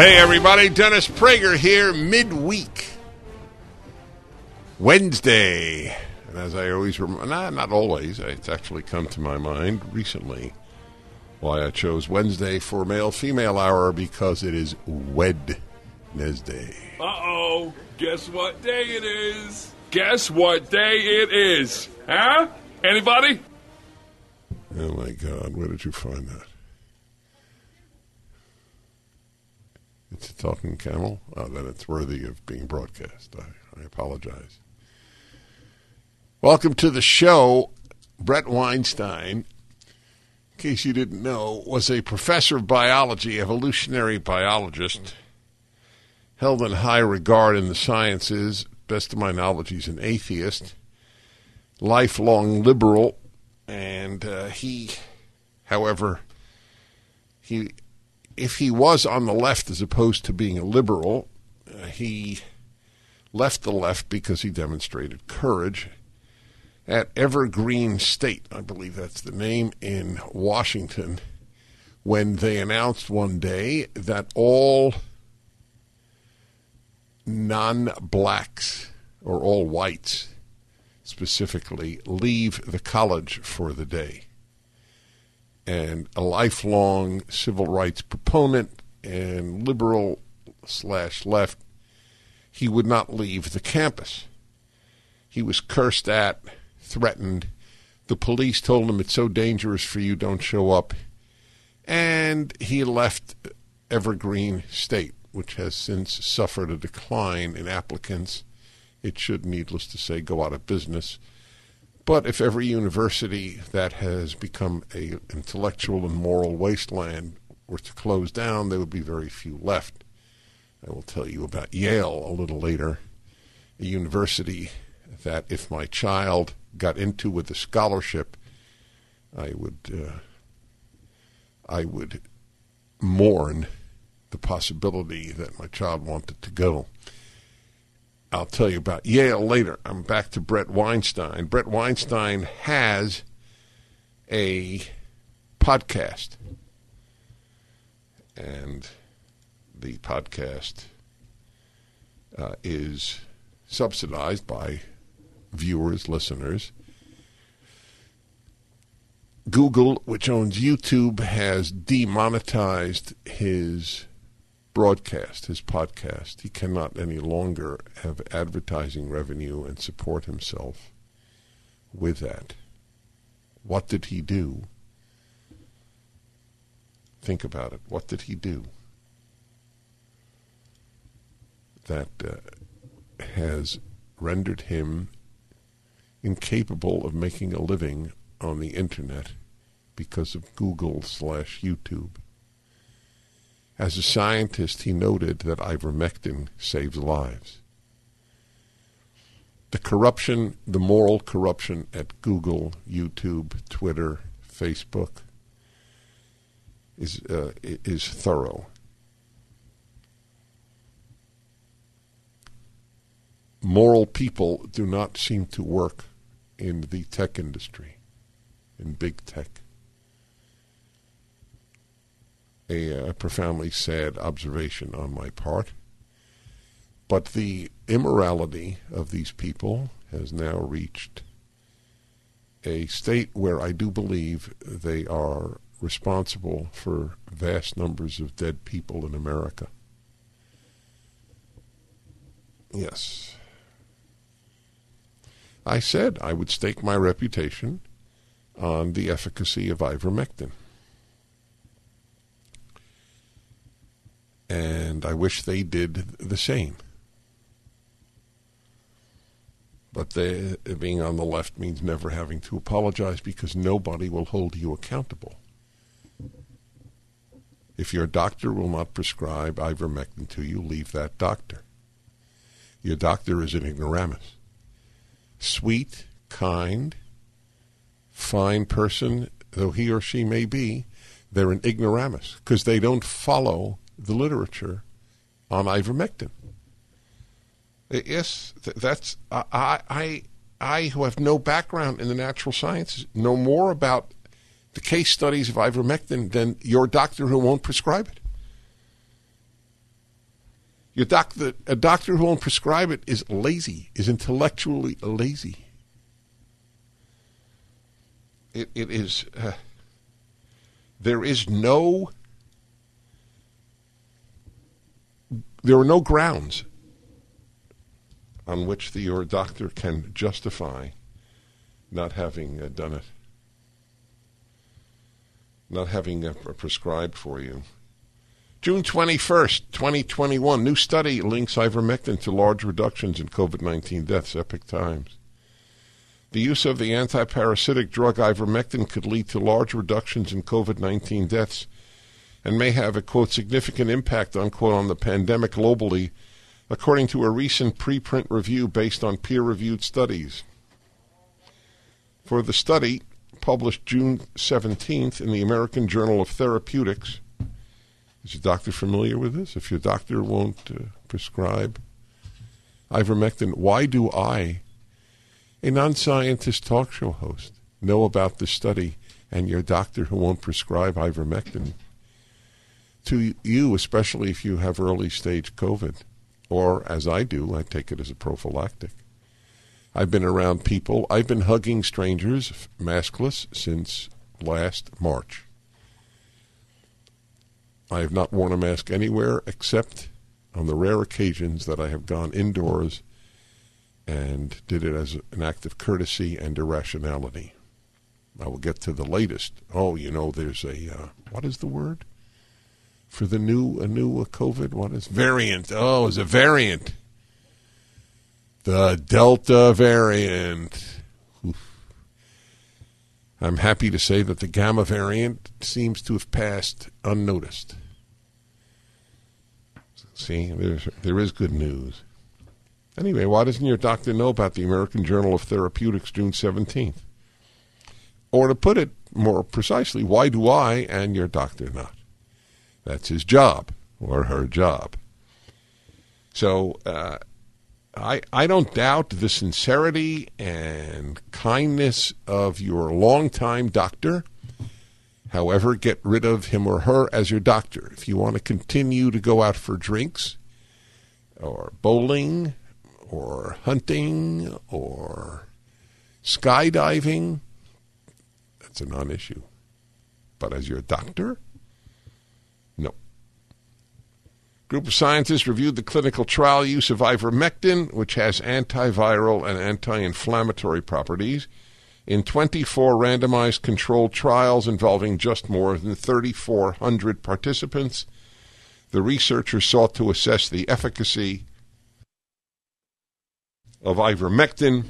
Hey, everybody, Dennis Prager here, midweek. Wednesday. And as I always remember, nah, not always, it's actually come to my mind recently why I chose Wednesday for male female hour because it is Wednesday. Uh oh, guess what day it is? Guess what day it is? Huh? Anybody? Oh my God, where did you find that? A talking camel? Oh, then it's worthy of being broadcast. I, I apologize. Welcome to the show. Bret Weinstein, in case you didn't know, was a professor of biology, evolutionary biologist, held in high regard in the sciences. Best of my knowledge, he's an atheist, lifelong liberal, and uh, he, however, he if he was on the left as opposed to being a liberal, uh, he left the left because he demonstrated courage at Evergreen State, I believe that's the name, in Washington, when they announced one day that all non blacks or all whites specifically leave the college for the day and a lifelong civil rights proponent and liberal slash left, he would not leave the campus. He was cursed at, threatened. The police told him it's so dangerous for you, don't show up. And he left Evergreen State, which has since suffered a decline in applicants. It should, needless to say, go out of business. But if every university that has become a intellectual and moral wasteland were to close down, there would be very few left. I will tell you about Yale a little later, a university that if my child got into with a scholarship, I would uh, I would mourn the possibility that my child wanted to go. I'll tell you about Yale later. I'm back to Bret Weinstein. Bret Weinstein has a podcast. And the podcast uh, is subsidized by viewers, listeners. Google, which owns YouTube, has demonetized his broadcast, his podcast. He cannot any longer have advertising revenue and support himself with that. What did he do? Think about it. What did he do that uh, has rendered him incapable of making a living on the internet because of Google slash YouTube? As a scientist, he noted that ivermectin saves lives. The corruption, the moral corruption at Google, YouTube, Twitter, Facebook is uh, is thorough. Moral people do not seem to work in the tech industry, in big tech a, uh, a profoundly sad observation on my part. But the immorality of these people has now reached a state where I do believe they are responsible for vast numbers of dead people in America. Yes. I said I would stake my reputation on the efficacy of ivermectin. And I wish they did the same. But the, being on the left means never having to apologize because nobody will hold you accountable. If your doctor will not prescribe ivermectin to you, leave that doctor. Your doctor is an ignoramus. Sweet, kind, fine person, though he or she may be, they're an ignoramus because they don't follow the literature on ivermectin. Yes, that's I, I, I who have no background in the natural sciences know more about the case studies of ivermectin than your doctor who won't prescribe it. Your doctor, a doctor who won't prescribe it is lazy, is intellectually lazy. It, it is. Uh, there is no. There are no grounds on which the, your doctor can justify not having uh, done it, not having uh, prescribed for you. June 21st, 2021, new study links ivermectin to large reductions in COVID 19 deaths, Epoch Times. The use of the antiparasitic drug ivermectin could lead to large reductions in COVID 19 deaths and may have a quote significant impact unquote on the pandemic globally according to a recent preprint review based on peer reviewed studies. For the study, published June 17th in the American Journal of Therapeutics, is your doctor familiar with this? If your doctor won't uh, prescribe ivermectin, why do I, a non scientist talk show host, know about this study and your doctor who won't prescribe ivermectin? To you, especially if you have early stage COVID or as I do, I take it as a prophylactic. I've been around people, I've been hugging strangers maskless since last March. I have not worn a mask anywhere except on the rare occasions that I have gone indoors and did it as an act of courtesy and irrationality. I will get to the latest. Oh, you know, there's a, uh, what is the word? For the new a new COVID? What is variant? Oh, it's a variant. The Delta variant. I'm happy to say that the Gamma variant seems to have passed unnoticed. See, there's, there is good news. Anyway, why doesn't your doctor know about the American Journal of Therapeutics June 17th? Or to put it more precisely, why do I and your doctor not? That's his job or her job. So uh, I I don't doubt the sincerity and kindness of your longtime doctor. However, get rid of him or her as your doctor. If you want to continue to go out for drinks or bowling or hunting or skydiving, that's a non issue. But as your doctor, group of scientists reviewed the clinical trial use of ivermectin, which has antiviral and anti inflammatory properties, in 24 randomized controlled trials involving just more than 3,400 participants. The researchers sought to assess the efficacy of ivermectin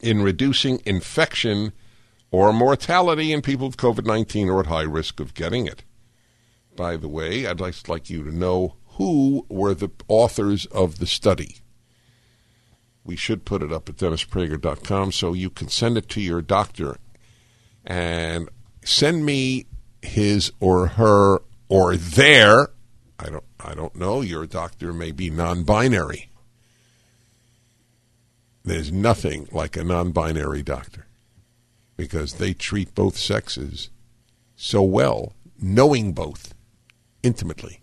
in reducing infection or mortality in people with COVID 19 or at high risk of getting it by the way. I'd like, like you to know who were the authors of the study. We should put it up at DennisPrager.com so you can send it to your doctor and send me his or her or their I don't I don't know your doctor may be non-binary. There's nothing like a non-binary doctor because they treat both sexes so well, knowing both intimately.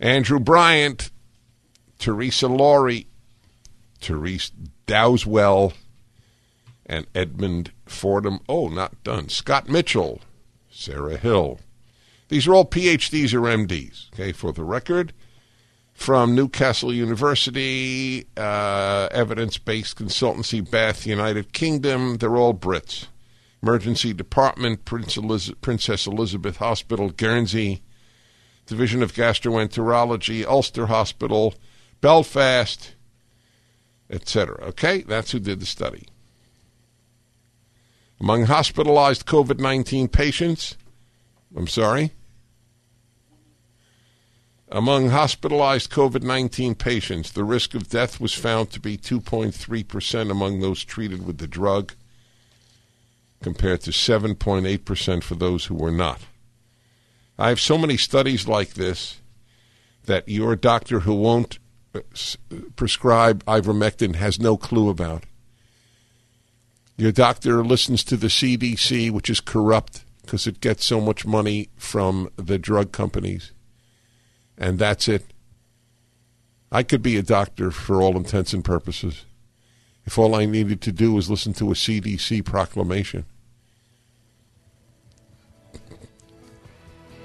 Andrew Bryant, Theresa Lawrie, Therese Dowswell, and Edmund Fordham. Oh, not done. Scott Mitchell, Sarah Hill. These are all PhDs or MDs. Okay, for the record, from Newcastle University, uh, evidence-based consultancy, Bath, United Kingdom. They're all Brits. Emergency Department, Prince Princess Elizabeth Hospital, Guernsey, Division of Gastroenterology, Ulster Hospital, Belfast, etc. Okay, that's who did the study. Among hospitalized COVID 19 patients, I'm sorry. Among hospitalized COVID 19 patients, the risk of death was found to be 2.3% among those treated with the drug, compared to 7.8% for those who were not. I have so many studies like this that your doctor who won't uh, prescribe ivermectin has no clue about. Your doctor listens to the CDC, which is corrupt because it gets so much money from the drug companies. And that's it. I could be a doctor for all intents and purposes if all I needed to do was listen to a CDC proclamation.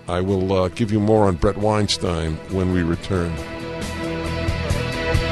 I will uh, give you more on Bret Weinstein when we return.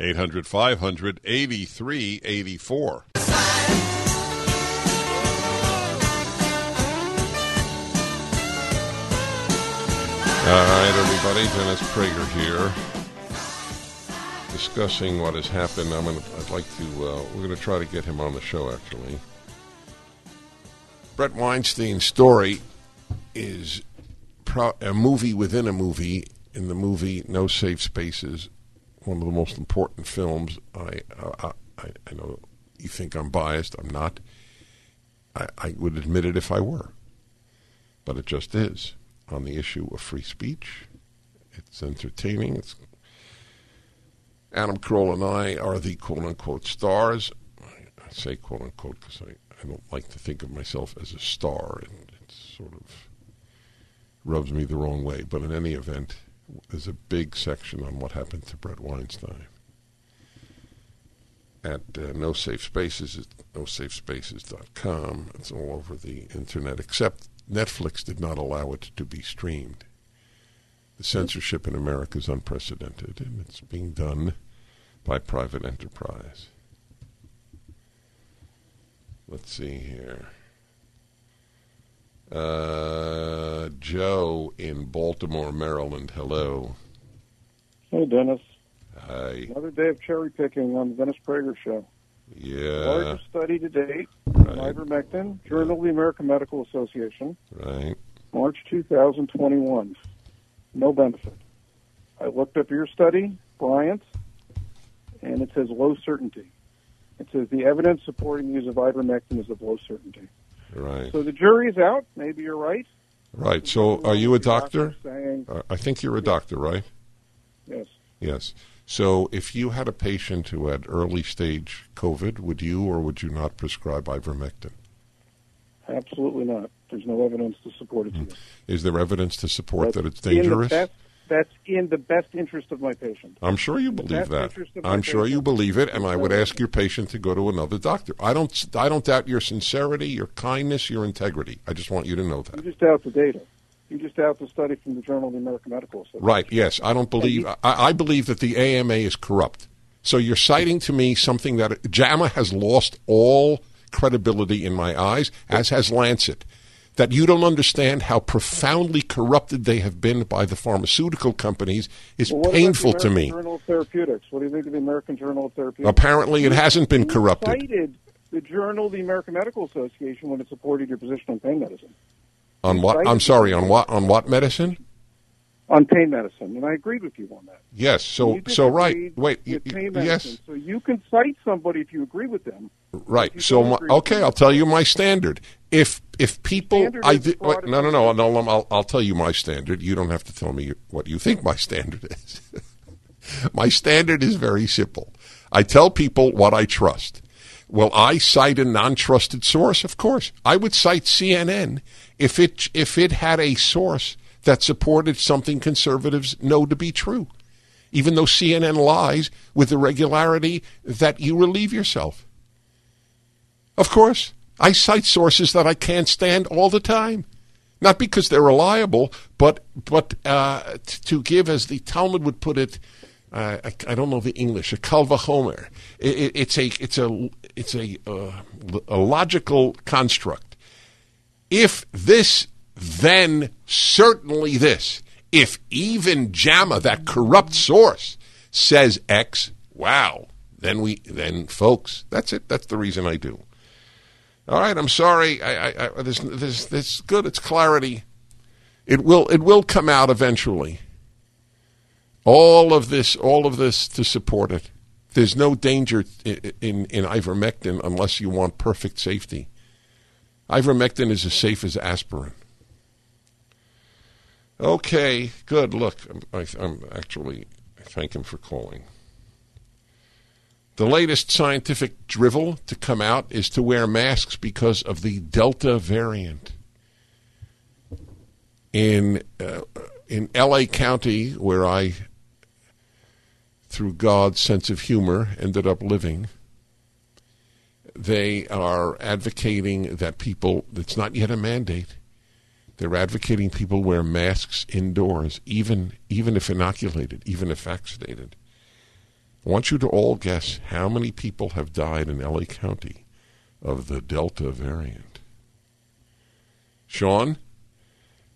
800 500 8384. All right, everybody. Dennis Prager here, discussing what has happened. I'm gonna. I'd like to. Uh, we're going to try to get him on the show. Actually, Bret Weinstein's story is pro- a movie within a movie. In the movie No Safe Spaces, one of the most important films. I, I, I I know you think I'm biased. I'm not. I, I would admit it if I were. But it just is on the issue of free speech. It's entertaining. It's Adam Carolla and I are the quote unquote stars. I say quote unquote because I, I don't like to think of myself as a star, and it sort of rubs me the wrong way. But in any event, there's a big section on what happened to Bret Weinstein at uh, No Safe Spaces, at nosafespaces.com. It's all over the internet, except Netflix did not allow it to be streamed. The censorship in America is unprecedented, and it's being done by private enterprise. Let's see here. Uh, Joe in Baltimore, Maryland. Hello. Hey, Dennis. Hi. Another day of cherry picking on the Dennis Prager Show. Yeah. Largest study to date, Right. ivermectin, Journal of the American Medical Association, Right. March 2021. No benefit. I looked up your study, Bryant, and it says low certainty. It says the evidence supporting the use of ivermectin is of low certainty. Right. So the jury's out. Maybe you're right. Right. So, are you a doctor? Saying Uh, I think you're a doctor, right? yes. Yes. So, if you had a patient who had early stage COVID, would you or would you not prescribe ivermectin? Absolutely not. There's no evidence to support it. Either. Is there evidence to support that it's in the dangerous? That's in the best interest of my patient. I'm sure you believe that. interest of my I'm sure you believe it, and I would ask your patient to go to another doctor. I don't. I don't doubt your sincerity, your kindness, your integrity. I just want you to know that. You just doubt the data. You just doubt the study from the Journal of the American Medical Association. Right? Yes. I don't believe. I, I believe that the AMA is corrupt. So you're citing to me something that JAMA has lost all credibility in my eyes, as has Lancet. That you don't understand how profoundly corrupted they have been by the pharmaceutical companies is Well, painful to me. Journal of Therapeutics. What do you think of the American Journal of Therapeutics? Apparently, it hasn't been You corrupted. cited the Journal of the American Medical Association when it supported your position on pain medicine. On what? I'm sorry. On what? On what medicine? on pain medicine, and I agreed with you on that. Yes. So so right. Wait. y- pain medicine. yes. So you can cite somebody if you agree with them. Right. So my, okay, I'll tell you my standard. If if people, I do, wait, no, no, no, no, I'll, I'll tell you my standard. You don't have to tell me what you think my standard is. my standard is very simple. I tell people what I trust. Will I cite a non-trusted source? Of course, I would cite CNN if it if it had a source that supported something conservatives know to be true even though CNN lies with the regularity that you relieve yourself. Of course, I cite sources that I can't stand all the time. Not because they're reliable, but but uh, to give, as the Talmud would put it, uh, I, I don't know the English, a kal vachomer. It, it, it's a it's a it's a uh, a logical construct. If this, then certainly this. If even JAMA, that corrupt source, says X, wow, then we, then folks, that's it. That's the reason I do. All right, I'm sorry. I, I, I this, this, this good. It's clarity. It will, it will come out eventually. All of this, all of this to support it. There's no danger in, in, in ivermectin unless you want perfect safety. Ivermectin is as safe as aspirin. Okay, good. Look, I'm, I, I'm actually I thank him for calling. The latest scientific drivel to come out is to wear masks because of the Delta variant. In uh, in L.A. County, where I, through God's sense of humor, ended up living, they are advocating that people. It's not yet a mandate. They're advocating people wear masks indoors, even even if inoculated, even if vaccinated. I want you to all guess how many people have died in LA County of the Delta variant. Sean,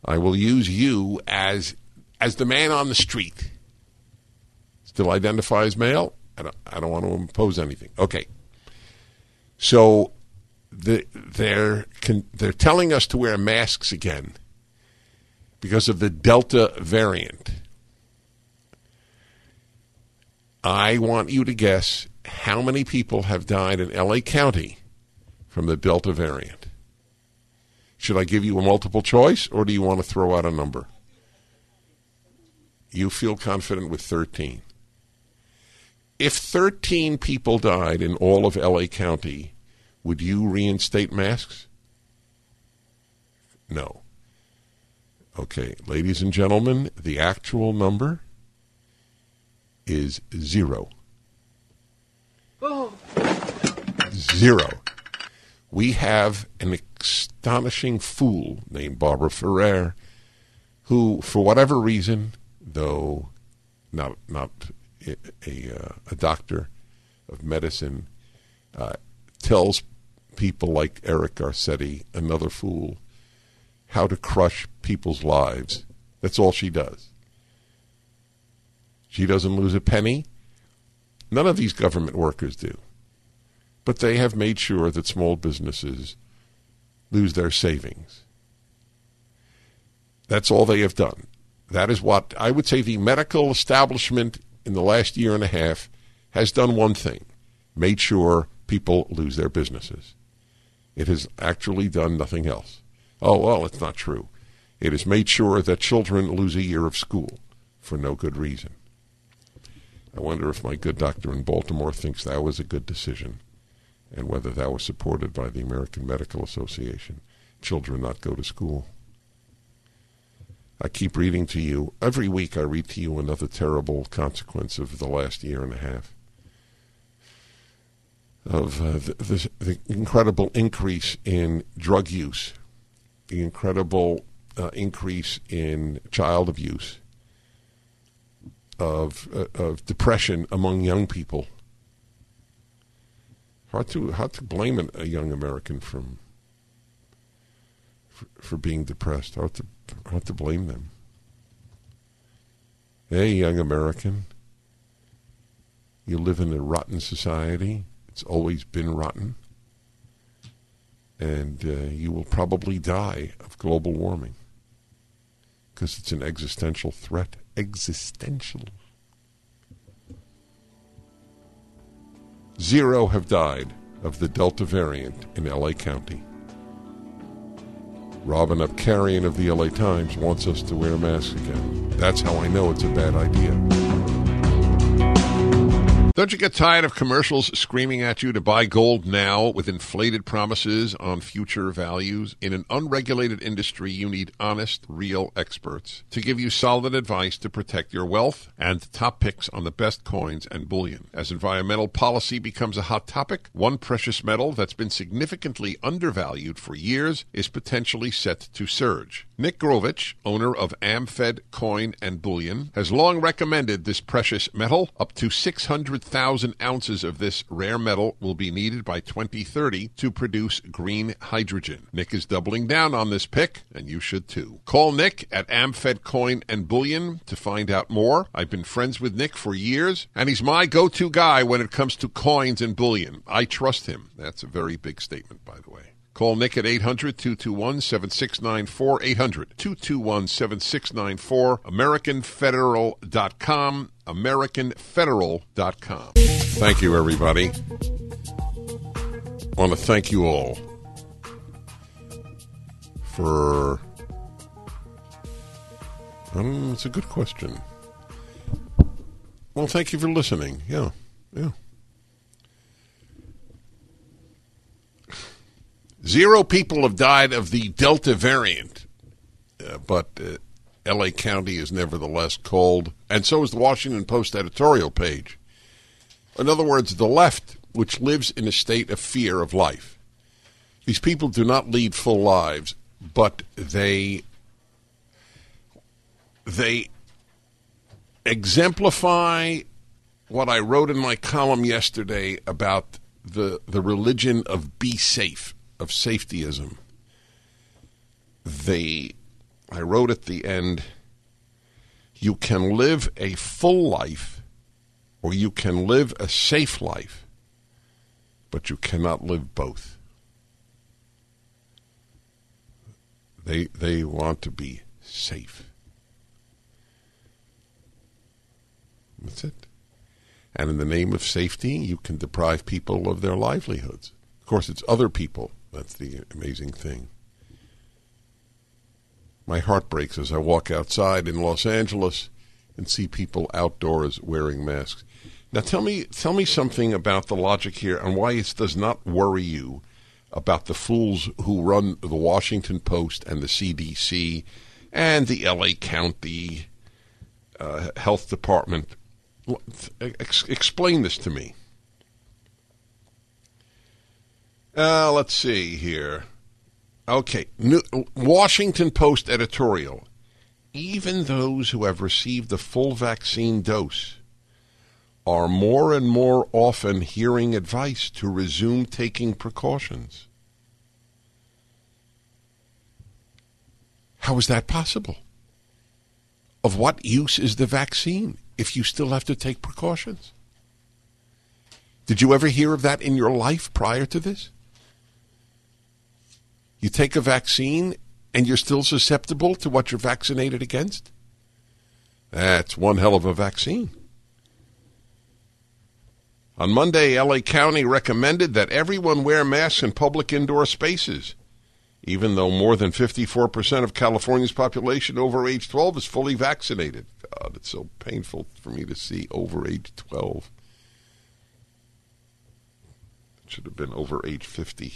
I will use you as as the man on the street. Still identify as male? I don't, I don't want to impose anything. Okay. So the, they're con, they're telling us to wear masks again because of the Delta variant. I want you to guess how many people have died in LA County from the Delta variant. Should I give you a multiple choice or do you want to throw out a number? You feel confident with 13. If 13 people died in all of LA County, would you reinstate masks? No. Okay, ladies and gentlemen, the actual number is zero. Zero. We have an astonishing fool named Barbara Ferrer who, for whatever reason, though not not a, a, uh, a doctor of medicine, uh, tells people like Eric Garcetti, another fool, how to crush people's lives. That's all she does. She doesn't lose a penny. None of these government workers do. But they have made sure that small businesses lose their savings. That's all they have done. That is what I would say the medical establishment in the last year and a half has done one thing made sure people lose their businesses. It has actually done nothing else. Oh, well, it's not true. It has made sure that children lose a year of school for no good reason. I wonder if my good doctor in Baltimore thinks that was a good decision and whether that was supported by the American Medical Association. Children not go to school. I keep reading to you. Every week I read to you another terrible consequence of the last year and a half. Of uh, the, the, the incredible increase in drug use, the incredible uh, increase in child abuse, of uh, of depression among young people. Hard to hard to blame an, a young American from for, for being depressed. Hard to hard to blame them. Hey, young American, you live in a rotten society. It's always been rotten, and uh, you will probably die of global warming. because it's an existential threat. Existential. Zero have died of the Delta variant in LA County. Robin Abcarian of the LA Times wants us to wear masks again. That's how I know it's a bad idea. Don't you get tired of commercials screaming at you to buy gold now with inflated promises on future values? In an unregulated industry, you need honest, real experts to give you solid advice to protect your wealth and top picks on the best coins and bullion. As environmental policy becomes a hot topic, one precious metal that's been significantly undervalued for years is potentially set to surge. Nick Grovich, owner of AmFed Coin and Bullion, has long recommended this precious metal. Up to 600,000 ounces of this rare metal will be needed by 2030 to produce green hydrogen. Nick is doubling down on this pick, and you should too. Call Nick at AmFed Coin and Bullion to find out more. I've been friends with Nick for years, and he's my go to guy when it comes to coins and bullion. I trust him. That's a very big statement, by the way. Call Nick at 800 221 7694. 800 221 7694. AmericanFederal.com. AmericanFederal.com. Thank you, everybody. I want to thank you all for. Um, it's a good question. Well, thank you for listening. Yeah, yeah. Zero people have died of the Delta variant, uh, but uh, L.A. County is nevertheless cold, and so is the Washington Post editorial page. In other words, the left, which lives in a state of fear of life. These people do not lead full lives, but they they exemplify what I wrote in my column yesterday about the the religion of be safe of safetyism. They, I wrote at the end, you can live a full life or you can live a safe life, but you cannot live both. They, they want to be safe. That's it. And in the name of safety, you can deprive people of their livelihoods. Of course, it's other people that's the amazing thing. My heart breaks as I walk outside in Los Angeles and see people outdoors wearing masks. Now tell me tell me something about the logic here and why it does not worry you about the fools who run the Washington Post and the CDC and the LA County uh, Health Department. Ex- explain this to me. Uh, let's see here. Okay, New, Washington Post editorial. Even those who have received the full vaccine dose are more and more often hearing advice to resume taking precautions. How is that possible? Of what use is the vaccine if you still have to take precautions? Did you ever hear of that in your life prior to this? You take a vaccine and you're still susceptible to what you're vaccinated against? That's one hell of a vaccine. On Monday, LA County recommended that everyone wear masks in public indoor spaces, even though more than 54% of California's population over age 12 is fully vaccinated. God, it's so painful for me to see over age 12. It should have been over age 50.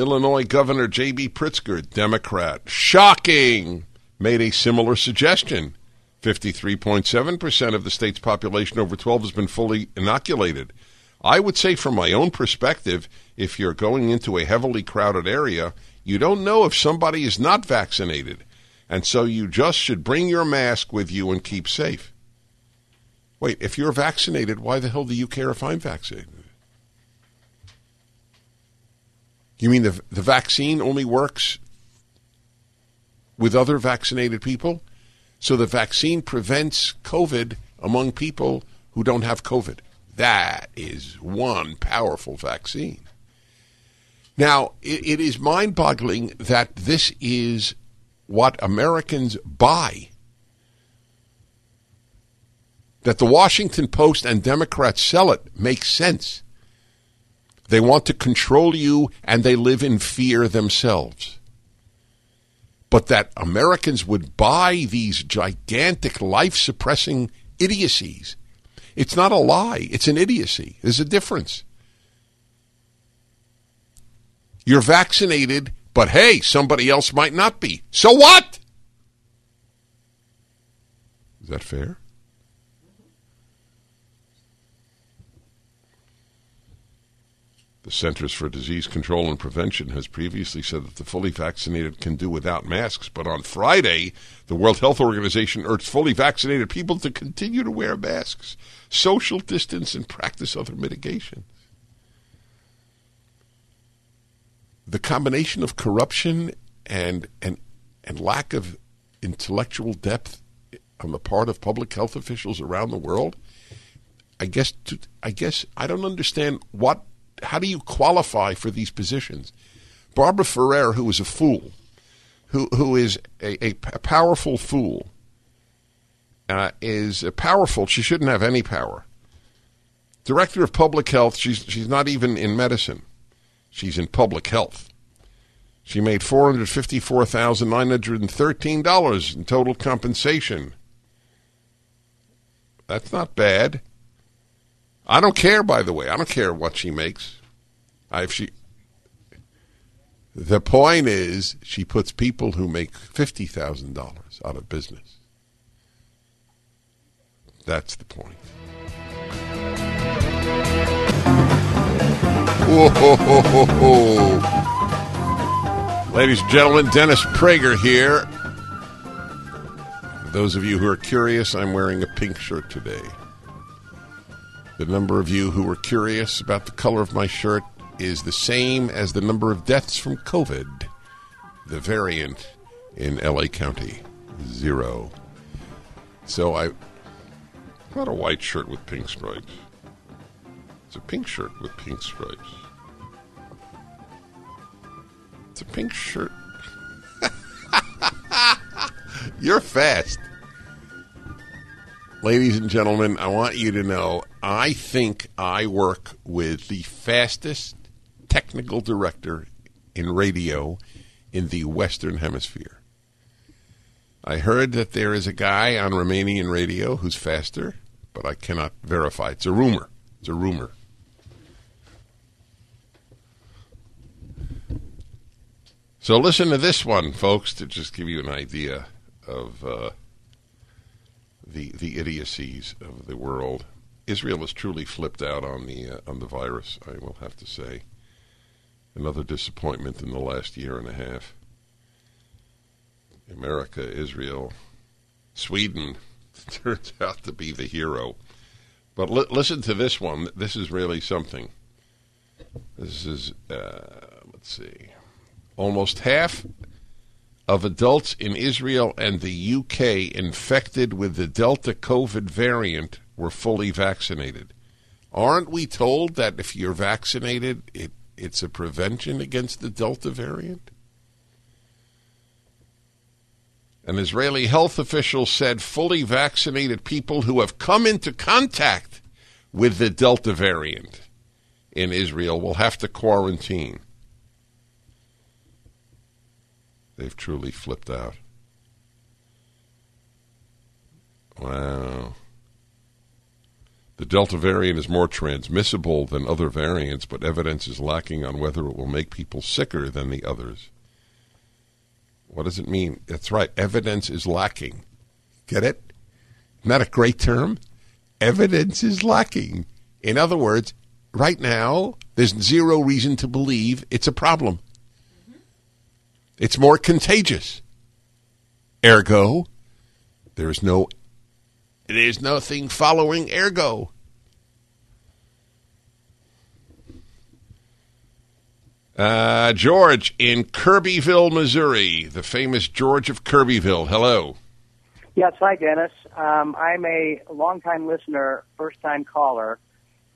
Illinois Governor J.B. Pritzker, Democrat, shocking, made a similar suggestion. 53.7% of the state's population over 12 has been fully inoculated. I would say, from my own perspective, if you're going into a heavily crowded area, you don't know if somebody is not vaccinated. And so you just should bring your mask with you and keep safe. Wait, if you're vaccinated, why the hell do you care if I'm vaccinated? You mean the the vaccine only works with other vaccinated people? So the vaccine prevents COVID among people who don't have COVID. That is one powerful vaccine. Now, it, it is mind boggling that this is what Americans buy. That the Washington Post and Democrats sell it makes sense. They want to control you and they live in fear themselves. But that Americans would buy these gigantic life suppressing idiocies. It's not a lie, it's an idiocy. There's a difference. You're vaccinated, but hey, somebody else might not be. So what? Is that fair? The Centers for Disease Control and Prevention has previously said that the fully vaccinated can do without masks, but on Friday, the World Health Organization urged fully vaccinated people to continue to wear masks, social distance, and practice other mitigations. The combination of corruption and and and lack of intellectual depth on the part of public health officials around the world, I guess to, I guess I don't understand what how do you qualify for these positions? Barbara Ferrer, who is a fool, who who is a, a, a powerful fool, uh, is powerful. She shouldn't have any power. Director of Public Health. She's she's not even in medicine. She's in public health. She made four hundred fifty-four thousand nine hundred and thirteen dollars in total compensation. That's not bad. I don't care, by the way. I don't care what she makes. I, if she, the point is, she puts people who make fifty thousand dollars out of business. That's the point. Whoa. Ladies and gentlemen, Dennis Prager here. For those of you who are curious, I'm wearing a pink shirt today. The number of you who were curious about the color of my shirt is the same as the number of deaths from COVID. The variant in LA County, zero. So I got a white shirt with pink stripes. It's a pink shirt with pink stripes. It's a pink shirt. You're fast. Ladies and gentlemen, I want you to know I think I work with the fastest technical director in radio in the Western Hemisphere. I heard that there is a guy on Romanian radio who's faster, but I cannot verify. It's a rumor. It's a rumor. So listen to this one, folks, to just give you an idea of uh, the the idiocies of the world. Israel has truly flipped out on the uh, on the virus. I will have to say, another disappointment in the last year and a half. America, Israel, Sweden turns out to be the hero. But li- listen to this one. This is really something. This is uh, let's see, almost half of adults in Israel and the UK infected with the Delta COVID variant were fully vaccinated. Aren't we told that if you're vaccinated, it, it's a prevention against the Delta variant? An Israeli health official said fully vaccinated people who have come into contact with the Delta variant in Israel will have to quarantine. They've truly flipped out. Wow. The Delta variant is more transmissible than other variants, but evidence is lacking on whether it will make people sicker than the others. What does it mean? That's right. Evidence is lacking. Get it? Isn't that a great term? Evidence is lacking. In other words, right now, there's zero reason to believe it's a problem. It's more contagious. Ergo, there's no there's nothing following ergo. Uh, George in Kirbyville, Missouri, the famous George of Kirbyville. Hello. Yes, hi, Dennis. Um, I'm a longtime listener, first time caller,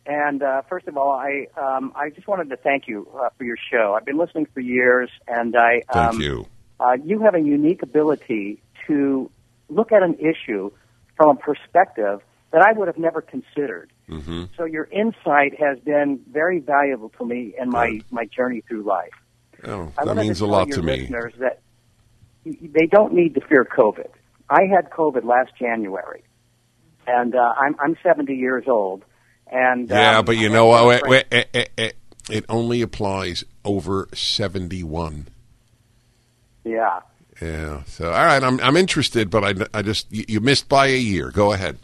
And uh, first of all, I um, I just wanted to thank you uh, for your show. I've been listening for years, and I Thank um, you. Uh, you have a unique ability to look at an issue from a perspective that I would have never considered. hmm So your insight has been very valuable to me in my, my journey through life. Oh, that means a lot to me. listeners that they don't need to fear COVID. I had COVID last January, and uh, I'm I'm 70 years old. And Yeah, um, but you know, what? a wait, wait, eh, eh, eh, it only applies over seventy-one. Yeah. Yeah. So, all right, I'm I'm interested, but I, I just you, you missed by a year. Go ahead.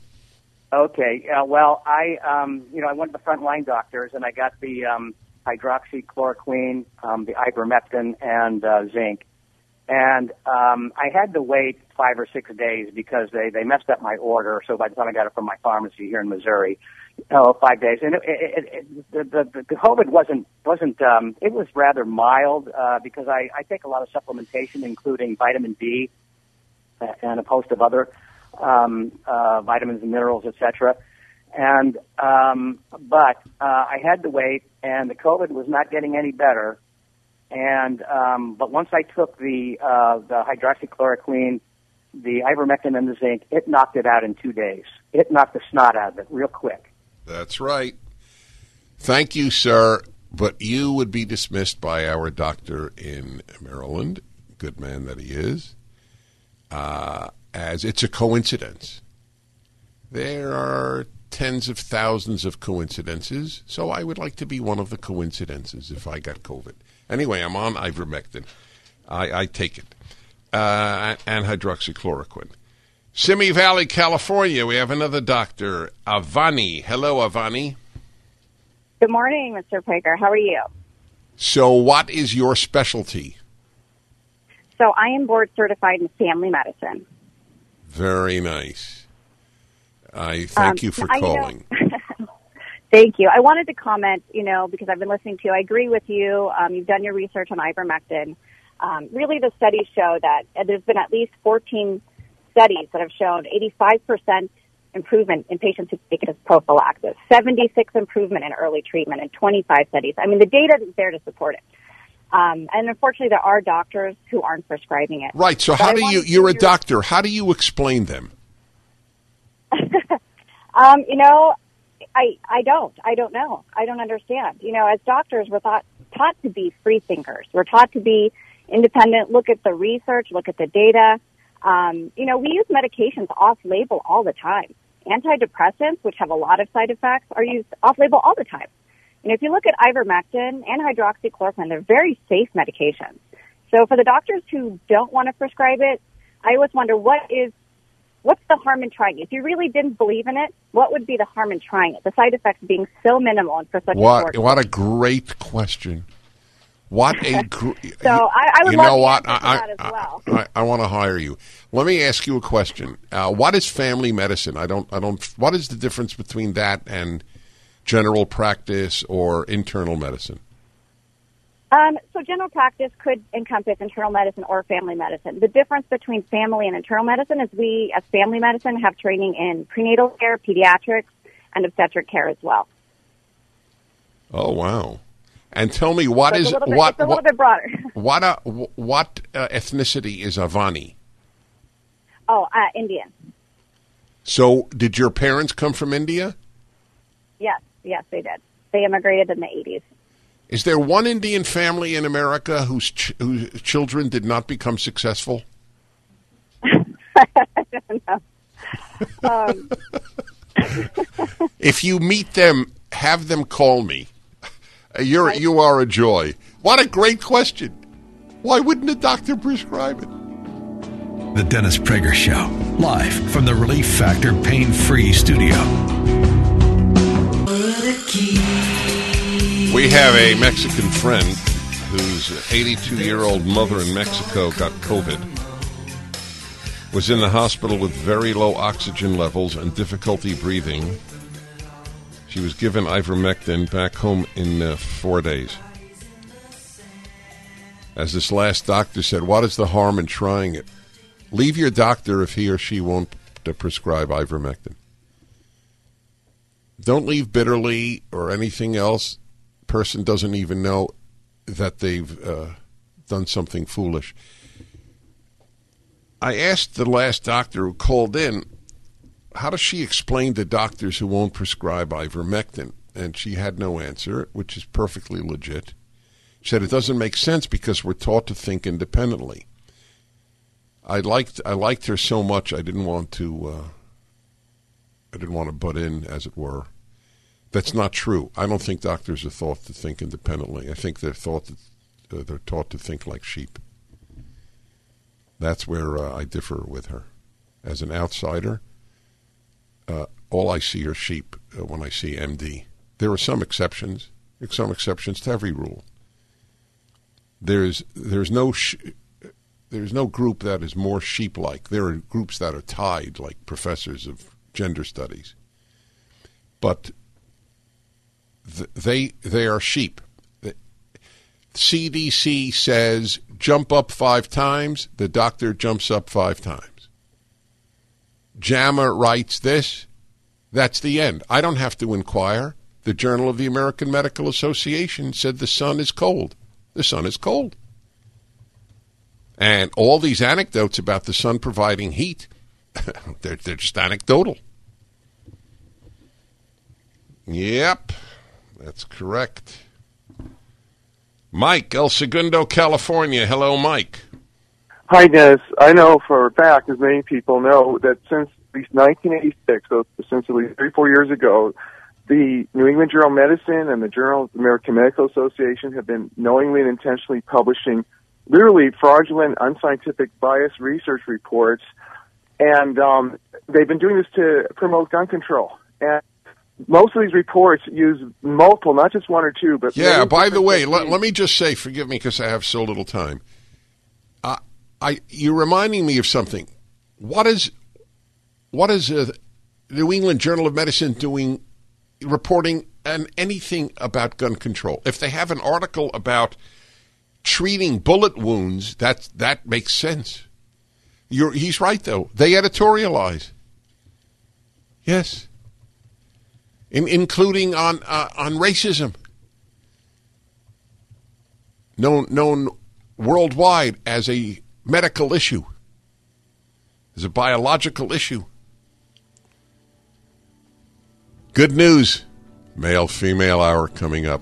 Okay. Uh, well, I, um, you know, I went to the frontline doctors and I got the um, hydroxychloroquine, um, the ivermectin, and uh, zinc. And um, I had to wait five or six days because they they messed up my order. So by the time I got it from my pharmacy here in Missouri, oh, five days. And it, it, it, the, the the COVID wasn't wasn't um, it was rather mild uh, because I I take a lot of supplementation, including vitamin D and a host of other um, uh, vitamins and minerals, etc. And um, but uh, I had to wait, and the COVID was not getting any better. And um, but once I took the uh, the hydroxychloroquine, the ivermectin, and the zinc, it knocked it out in two days. It knocked the snot out of it real quick. That's right. Thank you, sir. But you would be dismissed by our doctor in Maryland, good man that he is, uh, as it's a coincidence. There are tens of thousands of coincidences, so I would like to be one of the coincidences if I got COVID. Anyway, I'm on ivermectin. I, I take it. Uh, and hydroxychloroquine. Simi Valley, California, we have another doctor, Avani. Hello, Avani. Good morning, Mr. Prager. How are you? So, what is your specialty? So, I am board certified in family medicine. Very nice. I thank Um, you for I- you know- calling. Thank you. I wanted to comment, you know, because I've been listening to you. I agree with you. Um, you've done your research on ivermectin. Um, really, the studies show that there's been at least 14 studies that have shown 85% improvement in patients who take it as prophylaxis, 76 improvement in early treatment, and 25 studies. I mean, the data is there to support it. Um, and unfortunately, there are doctors who aren't prescribing it. Right. So, But how I do you? You're a doctor. How do you explain them? Um, you know, I I don't. I don't know. I don't understand. You know, as doctors, we're thought taught to be free thinkers. We're taught to be independent. Look at the research. Look at the data. Um, you know, we use medications off label all the time. Antidepressants, which have a lot of side effects, are used off label all the time. And if you look at ivermectin and hydroxychloroquine, they're very safe medications. So for the doctors who don't want to prescribe it, I always wonder what is what's the harm in trying it? If you really didn't believe in it, what would be the harm in trying it? The side effects being so minimal and for such a What? short. What a great question. What a gr- So I, I would you know what? I, that as well. I, I, want to hire you. Let me ask you a question. Uh, what is family medicine? I don't. I don't. What is the difference between that and general practice or internal medicine? Um, so general practice could encompass internal medicine or family medicine. The difference between family and internal medicine is we, as family medicine, have training in prenatal care, pediatrics, and obstetric care as well. Oh wow! And tell me what So is it's a little bit, what it's a little what bit broader. what, uh, what uh, ethnicity is Avani? oh, uh, Indian. So, did your parents come from India? Yes, yes, they did. They immigrated in the 80s. Is there one Indian family in America whose ch- whose children did not become successful? Um, If you meet them, have them call me. Uh, You're you are a joy. What a great question. Why wouldn't a doctor prescribe it? The Dennis Prager Show, live from the Relief Factor Pain Free Studio. We have a Mexican friend whose 82 year old mother in Mexico got COVID. Was in the hospital with very low oxygen levels and difficulty breathing. She was given ivermectin back home in uh, four days. As this last doctor said, what is the harm in trying it? Leave your doctor if he or she won't prescribe ivermectin. Don't leave bitterly or anything else. Person doesn't even know that they've uh, done something foolish. I asked the last doctor who called in, how does she explain to doctors who won't prescribe ivermectin? And she had no answer, which is perfectly legit. She said it doesn't make sense because we're taught to think independently. I liked I liked her so much I didn't want to uh, I didn't want to butt in, as it were. That's not true. I don't think doctors are taught to think independently. I think they're thought that, uh, they're taught to think like sheep. That's where uh, I differ with her. As an outsider, uh, all I see are sheep uh, when I see MD. There are some exceptions. Some exceptions to every rule. There's there's no sh- there's no group that is more sheep-like. There are groups that are tied, like professors of gender studies, but th- they they are sheep. The CDC says jump up five times. The doctor jumps up five times. JAMA writes this. That's the end. I don't have to inquire. The Journal of the American Medical Association said the sun is cold. The sun is cold. And all these anecdotes about the sun providing heat, they're, they're just anecdotal. Yep, that's correct. Mike, El Segundo, California. Hello, Mike. Hi, Dennis. I know for a fact, as many people know, that since at least 1986, so since at least 34 years ago, the New England Journal of Medicine and the Journal of the American Medical Association have been knowingly and intentionally publishing literally fraudulent, unscientific, biased research reports, and um, they've been doing this to promote gun control. And most of these reports use multiple, not just one or two, but yeah. By the way, let, let, me just say, forgive me because I have so little time. I you're reminding me of something. What is what is uh, New England Journal of Medicine doing, reporting on anything about gun control? If they have an article about treating bullet wounds, that that makes sense. You're, he's right though. They editorialize. Yes in, including on uh, on racism, known known worldwide as a medical issue, as a biological issue. Good news, male female hour coming up.